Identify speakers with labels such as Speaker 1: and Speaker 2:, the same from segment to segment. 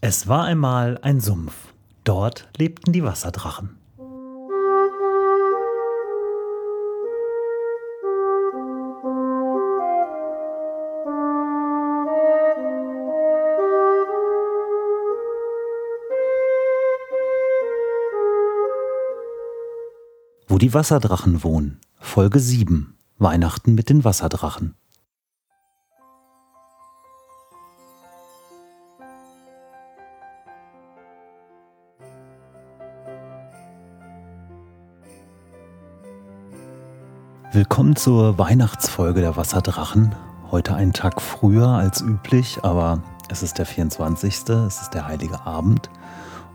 Speaker 1: Es war einmal ein Sumpf. Dort lebten die Wasserdrachen. Wo die Wasserdrachen wohnen. Folge 7. Weihnachten mit den Wasserdrachen. Willkommen zur Weihnachtsfolge der Wasserdrachen. Heute einen Tag früher als üblich, aber es ist der 24. Es ist der heilige Abend.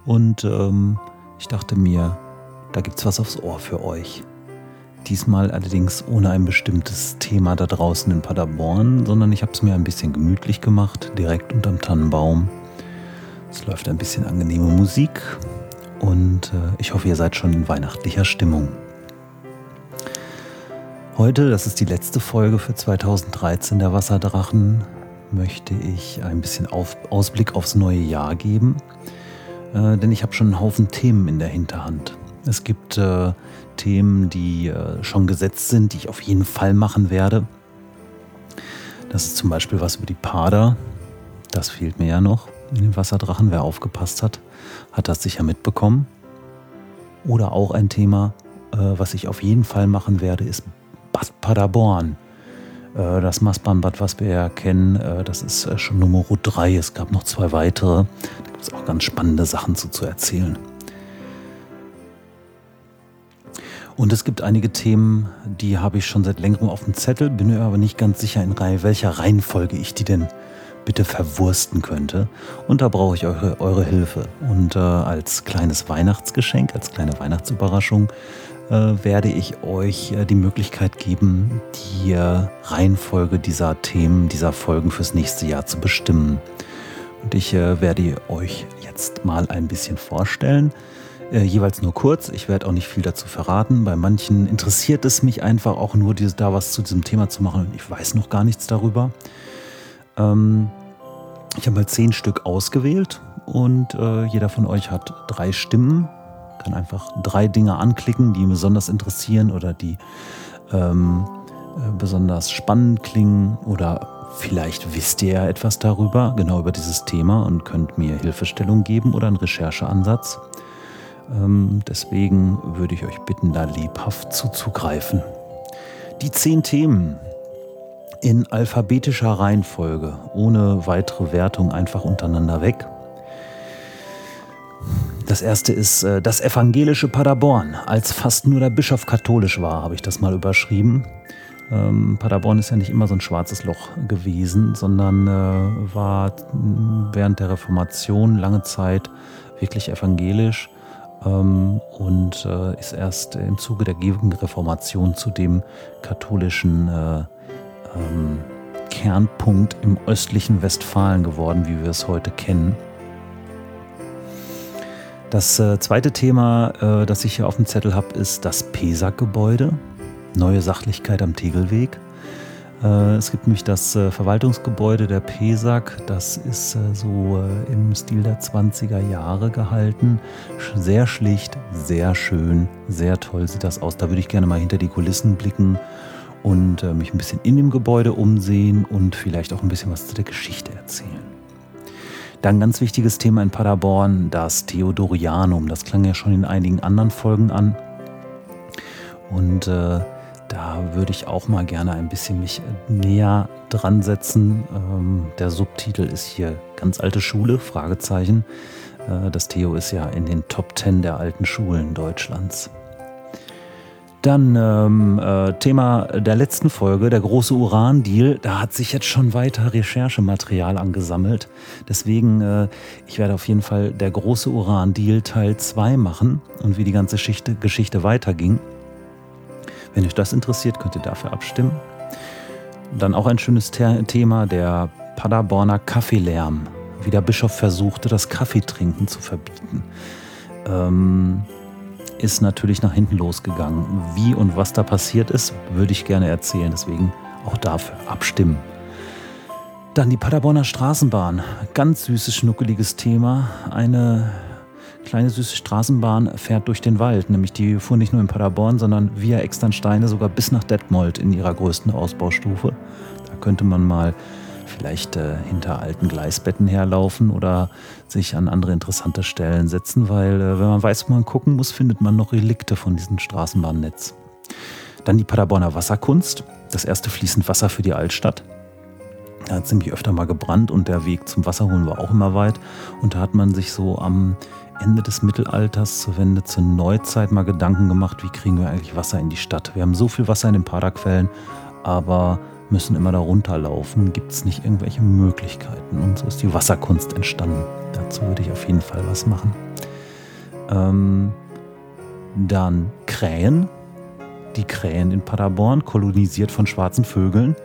Speaker 1: Und ähm, ich dachte mir, da gibt's was aufs Ohr für euch. Diesmal allerdings ohne ein bestimmtes Thema da draußen in Paderborn, sondern ich habe es mir ein bisschen gemütlich gemacht, direkt unterm Tannenbaum. Es läuft ein bisschen angenehme Musik und äh, ich hoffe, ihr seid schon in weihnachtlicher Stimmung. Heute, das ist die letzte Folge für 2013 der Wasserdrachen, möchte ich ein bisschen auf, Ausblick aufs neue Jahr geben, äh, denn ich habe schon einen Haufen Themen in der Hinterhand. Es gibt äh, Themen, die äh, schon gesetzt sind, die ich auf jeden Fall machen werde. Das ist zum Beispiel was über die Pader. Das fehlt mir ja noch in den Wasserdrachen. Wer aufgepasst hat, hat das sicher mitbekommen. Oder auch ein Thema, äh, was ich auf jeden Fall machen werde, ist Bad Paderborn. Äh, das Mastbahnbad, was wir ja kennen, äh, das ist äh, schon Nummer 3. Es gab noch zwei weitere. Da gibt es auch ganz spannende Sachen zu, zu erzählen. Und es gibt einige Themen, die habe ich schon seit längerem auf dem Zettel, bin mir aber nicht ganz sicher, in welcher Reihenfolge ich die denn bitte verwursten könnte. Und da brauche ich eure, eure Hilfe. Und äh, als kleines Weihnachtsgeschenk, als kleine Weihnachtsüberraschung, äh, werde ich euch äh, die Möglichkeit geben, die äh, Reihenfolge dieser Themen, dieser Folgen fürs nächste Jahr zu bestimmen. Und ich äh, werde euch jetzt mal ein bisschen vorstellen äh, jeweils nur kurz. Ich werde auch nicht viel dazu verraten. Bei manchen interessiert es mich einfach auch nur, diese, da was zu diesem Thema zu machen. Ich weiß noch gar nichts darüber. Ähm, ich habe mal zehn Stück ausgewählt und äh, jeder von euch hat drei Stimmen. Kann einfach drei Dinge anklicken, die ihn besonders interessieren oder die ähm, äh, besonders spannend klingen oder Vielleicht wisst ihr ja etwas darüber, genau über dieses Thema und könnt mir Hilfestellung geben oder einen Rechercheansatz. Ähm, deswegen würde ich euch bitten, da lebhaft zuzugreifen. Die zehn Themen in alphabetischer Reihenfolge, ohne weitere Wertung, einfach untereinander weg. Das erste ist äh, das evangelische Paderborn. Als fast nur der Bischof katholisch war, habe ich das mal überschrieben. Ähm, Paderborn ist ja nicht immer so ein schwarzes Loch gewesen, sondern äh, war während der Reformation lange Zeit wirklich evangelisch ähm, und äh, ist erst im Zuge der Gegenreformation zu dem katholischen äh, ähm, Kernpunkt im östlichen Westfalen geworden, wie wir es heute kennen. Das äh, zweite Thema, äh, das ich hier auf dem Zettel habe, ist das PESAG-Gebäude, neue Sachlichkeit am Tegelweg. Äh, es gibt nämlich das äh, Verwaltungsgebäude der PESAG. Das ist äh, so im Stil der 20er Jahre gehalten. Sehr schlicht, sehr schön, sehr toll sieht das aus. Da würde ich gerne mal hinter die Kulissen blicken und mich ein bisschen in dem Gebäude umsehen und vielleicht auch ein bisschen was zu der Geschichte erzählen. Dann ganz wichtiges Thema in Paderborn, das Theodorianum. Das klang ja schon in einigen anderen Folgen an. Und äh, da würde ich auch mal gerne ein bisschen mich näher dran setzen. Ähm, der Subtitel ist hier ganz alte Schule, Fragezeichen. Äh, das Theo ist ja in den Top 10 der alten Schulen Deutschlands. Dann ähm, äh, Thema der letzten Folge, der große Uran-Deal. Da hat sich jetzt schon weiter Recherchematerial angesammelt. Deswegen, äh, ich werde auf jeden Fall der große Uran-Deal Teil 2 machen und wie die ganze Geschichte, Geschichte weiterging. Wenn euch das interessiert, könnt ihr dafür abstimmen. Dann auch ein schönes Thema, der Paderborner Kaffeelärm. Wie der Bischof versuchte, das Kaffeetrinken zu verbieten. Ähm, ist natürlich nach hinten losgegangen. Wie und was da passiert ist, würde ich gerne erzählen. Deswegen auch dafür abstimmen. Dann die Paderborner Straßenbahn. Ganz süßes, schnuckeliges Thema. Eine kleine süße Straßenbahn fährt durch den Wald. Nämlich die fuhr nicht nur in Paderborn, sondern via Externsteine sogar bis nach Detmold in ihrer größten Ausbaustufe. Da könnte man mal vielleicht äh, hinter alten Gleisbetten herlaufen oder sich an andere interessante Stellen setzen, weil äh, wenn man weiß, wo man gucken muss, findet man noch Relikte von diesem Straßenbahnnetz. Dann die Paderborner Wasserkunst, das erste fließend Wasser für die Altstadt. Da hat ziemlich öfter mal gebrannt und der Weg zum Wasserholen war auch immer weit. Und da hat man sich so am Ende des Mittelalters zur Wende zur Neuzeit mal Gedanken gemacht, wie kriegen wir eigentlich Wasser in die Stadt. Wir haben so viel Wasser in den Paderquellen, aber müssen immer da runterlaufen. Gibt es nicht irgendwelche Möglichkeiten? Und so ist die Wasserkunst entstanden. Dazu würde ich auf jeden Fall was machen. Ähm, dann Krähen. Die Krähen in Paderborn, kolonisiert von schwarzen Vögeln.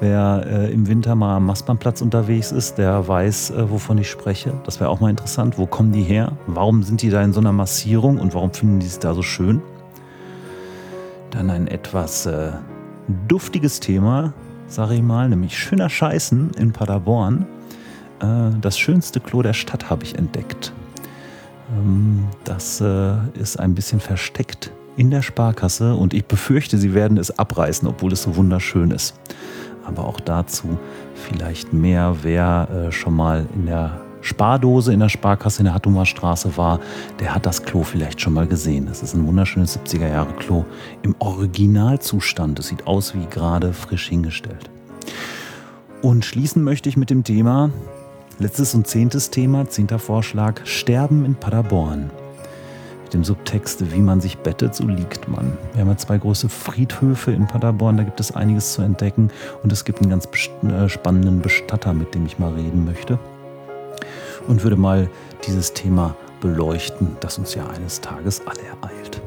Speaker 1: Wer äh, im Winter mal am Mastbahnplatz unterwegs ist, der weiß, äh, wovon ich spreche. Das wäre auch mal interessant. Wo kommen die her? Warum sind die da in so einer Massierung und warum finden die es da so schön? Dann ein etwas äh, duftiges Thema, sage ich mal, nämlich schöner Scheißen in Paderborn. Äh, das schönste Klo der Stadt habe ich entdeckt. Ähm, das äh, ist ein bisschen versteckt in der Sparkasse und ich befürchte, sie werden es abreißen, obwohl es so wunderschön ist aber auch dazu vielleicht mehr, wer äh, schon mal in der Spardose in der Sparkasse in der Hattumer Straße war, der hat das Klo vielleicht schon mal gesehen. Das ist ein wunderschönes 70er Jahre Klo im Originalzustand. Es sieht aus wie gerade frisch hingestellt. Und schließen möchte ich mit dem Thema, letztes und zehntes Thema, zehnter Vorschlag, Sterben in Paderborn mit dem Subtext, wie man sich bettet, so liegt man. Wir haben ja zwei große Friedhöfe in Paderborn, da gibt es einiges zu entdecken und es gibt einen ganz äh, spannenden Bestatter, mit dem ich mal reden möchte und würde mal dieses Thema beleuchten, das uns ja eines Tages alle ereilt.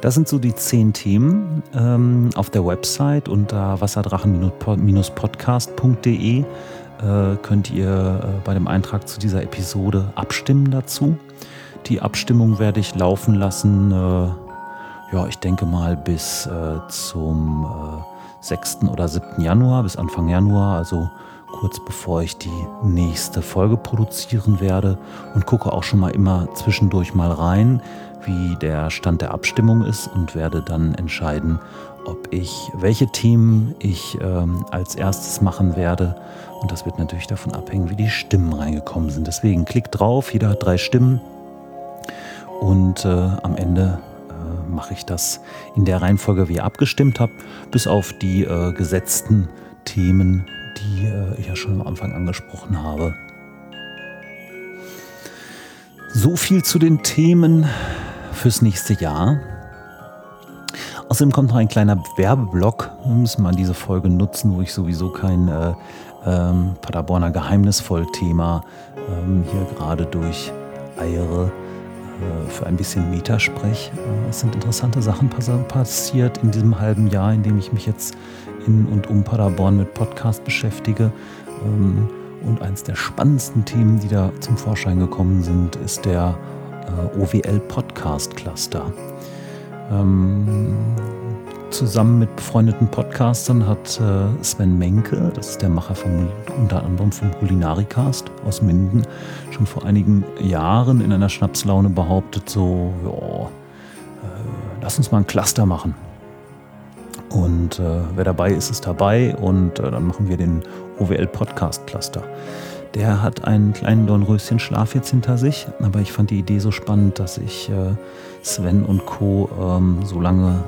Speaker 1: Das sind so die zehn Themen ähm, auf der Website unter wasserdrachen-podcast.de äh, könnt ihr äh, bei dem Eintrag zu dieser Episode abstimmen dazu. Die Abstimmung werde ich laufen lassen, äh, ja, ich denke mal bis äh, zum äh, 6. oder 7. Januar, bis Anfang Januar, also kurz bevor ich die nächste Folge produzieren werde und gucke auch schon mal immer zwischendurch mal rein, wie der Stand der Abstimmung ist und werde dann entscheiden, ob ich welche Themen ich ähm, als erstes machen werde. Und das wird natürlich davon abhängen, wie die Stimmen reingekommen sind. Deswegen klickt drauf, jeder hat drei Stimmen. Und äh, am Ende äh, mache ich das in der Reihenfolge, wie ihr abgestimmt habt, bis auf die äh, gesetzten Themen, die äh, ich ja schon am Anfang angesprochen habe. So viel zu den Themen fürs nächste Jahr. Außerdem kommt noch ein kleiner Werbeblock. Wir müssen mal diese Folge nutzen, wo ich sowieso kein äh, ähm, Paderborner Geheimnisvoll-Thema ähm, hier gerade durch eiere. Äh, für ein bisschen Metasprech. Äh, es sind interessante Sachen passiert in diesem halben Jahr, in dem ich mich jetzt in und um Paderborn mit Podcast beschäftige. Ähm, und eines der spannendsten Themen, die da zum Vorschein gekommen sind, ist der äh, OWL Podcast Cluster. Ähm, zusammen mit befreundeten Podcastern hat äh, Sven Menke, das ist der Macher vom, unter anderem vom Kulinarikast aus Minden, schon vor einigen Jahren in einer Schnapslaune behauptet, so, ja, äh, lass uns mal ein Cluster machen. Und äh, wer dabei ist, ist dabei und äh, dann machen wir den OWL Podcast Cluster. Der hat einen kleinen Dornröschen Schlaf jetzt hinter sich, aber ich fand die Idee so spannend, dass ich äh, Sven und Co. Ähm, so lange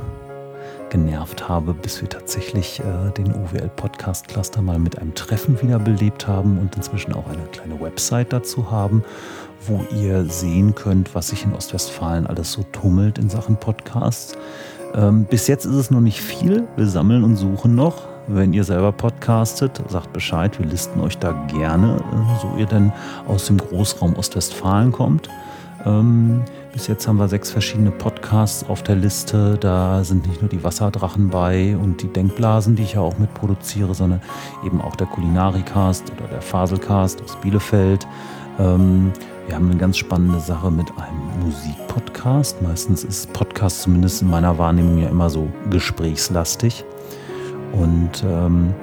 Speaker 1: genervt habe, bis wir tatsächlich äh, den OWL Podcast Cluster mal mit einem Treffen wiederbelebt haben und inzwischen auch eine kleine Website dazu haben, wo ihr sehen könnt, was sich in Ostwestfalen alles so tummelt in Sachen Podcasts. Ähm, bis jetzt ist es noch nicht viel. Wir sammeln und suchen noch. Wenn ihr selber podcastet, sagt Bescheid. Wir listen euch da gerne, äh, so ihr denn aus dem Großraum Ostwestfalen kommt. Ähm, bis jetzt haben wir sechs verschiedene Podcasts auf der Liste. Da sind nicht nur die Wasserdrachen bei und die Denkblasen, die ich ja auch mitproduziere, sondern eben auch der Kulinarikast oder der Faselcast aus Bielefeld. Ähm, wir haben eine ganz spannende Sache mit einem Musikpodcast. Meistens ist Podcast zumindest in meiner Wahrnehmung ja immer so gesprächslastig. Und ähm,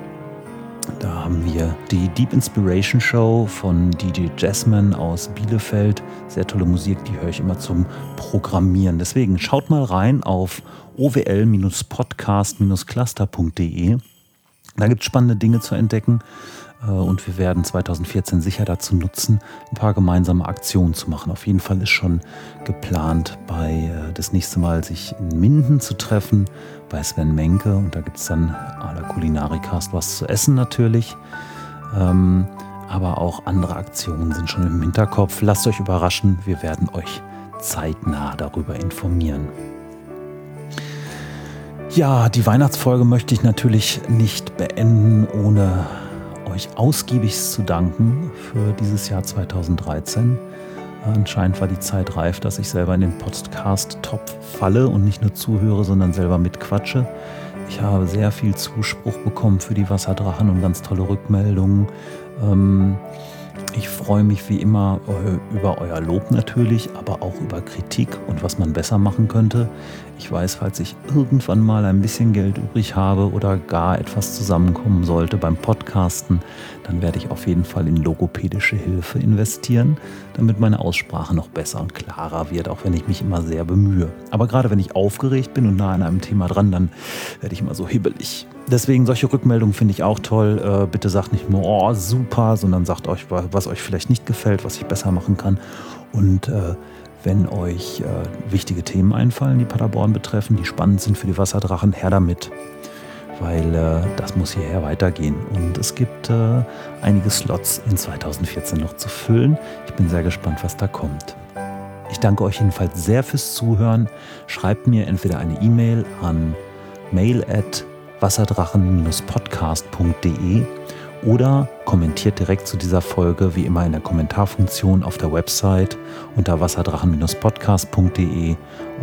Speaker 1: Da haben wir die Deep Inspiration Show von DJ Jasmine aus Bielefeld. Sehr tolle Musik, die höre ich immer zum Programmieren. Deswegen schaut mal rein auf owl-podcast-cluster.de. Da gibt es spannende Dinge zu entdecken. Äh, und wir werden 2014 sicher dazu nutzen, ein paar gemeinsame Aktionen zu machen. Auf jeden Fall ist schon geplant, bei äh, das nächste Mal sich in Minden zu treffen, bei Sven Menke. Und da gibt es dann à la Kulinarikast was zu essen natürlich. Ähm, aber auch andere Aktionen sind schon im Hinterkopf. Lasst euch überraschen, wir werden euch zeitnah darüber informieren. Ja, die Weihnachtsfolge möchte ich natürlich nicht beenden, ohne euch ausgiebig zu danken für dieses Jahr 2013. Anscheinend war die Zeit reif, dass ich selber in den Podcast-Topf falle und nicht nur zuhöre, sondern selber mitquatsche. Ich habe sehr viel Zuspruch bekommen für die Wasserdrachen und ganz tolle Rückmeldungen. Ähm, ich freue mich wie immer äh, über euer Lob natürlich, aber auch über Kritik und was man besser machen könnte. Ich weiß, falls ich irgendwann mal ein bisschen Geld übrig habe oder gar etwas zusammenkommen sollte beim Podcasten, dann werde ich auf jeden Fall in logopädische Hilfe investieren, damit meine Aussprache noch besser und klarer wird, auch wenn ich mich immer sehr bemühe. Aber gerade wenn ich aufgeregt bin und nah an einem Thema dran, dann werde ich immer so hibbelig. Deswegen solche Rückmeldungen finde ich auch toll. Äh, bitte sagt nicht nur, oh, super, sondern sagt euch, was euch vielleicht nicht gefällt, was ich besser machen kann. Und äh, wenn euch äh, wichtige Themen einfallen, die Paderborn betreffen, die spannend sind für die Wasserdrachen, her damit weil äh, das muss hierher weitergehen. Und es gibt äh, einige Slots in 2014 noch zu füllen. Ich bin sehr gespannt, was da kommt. Ich danke euch jedenfalls sehr fürs Zuhören. Schreibt mir entweder eine E-Mail an mail at wasserdrachen-podcast.de oder kommentiert direkt zu dieser Folge wie immer in der Kommentarfunktion auf der Website unter wasserdrachen-podcast.de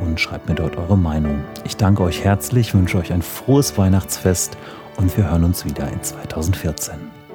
Speaker 1: und schreibt mir dort eure Meinung. Ich danke euch herzlich, wünsche euch ein frohes Weihnachtsfest und wir hören uns wieder in 2014.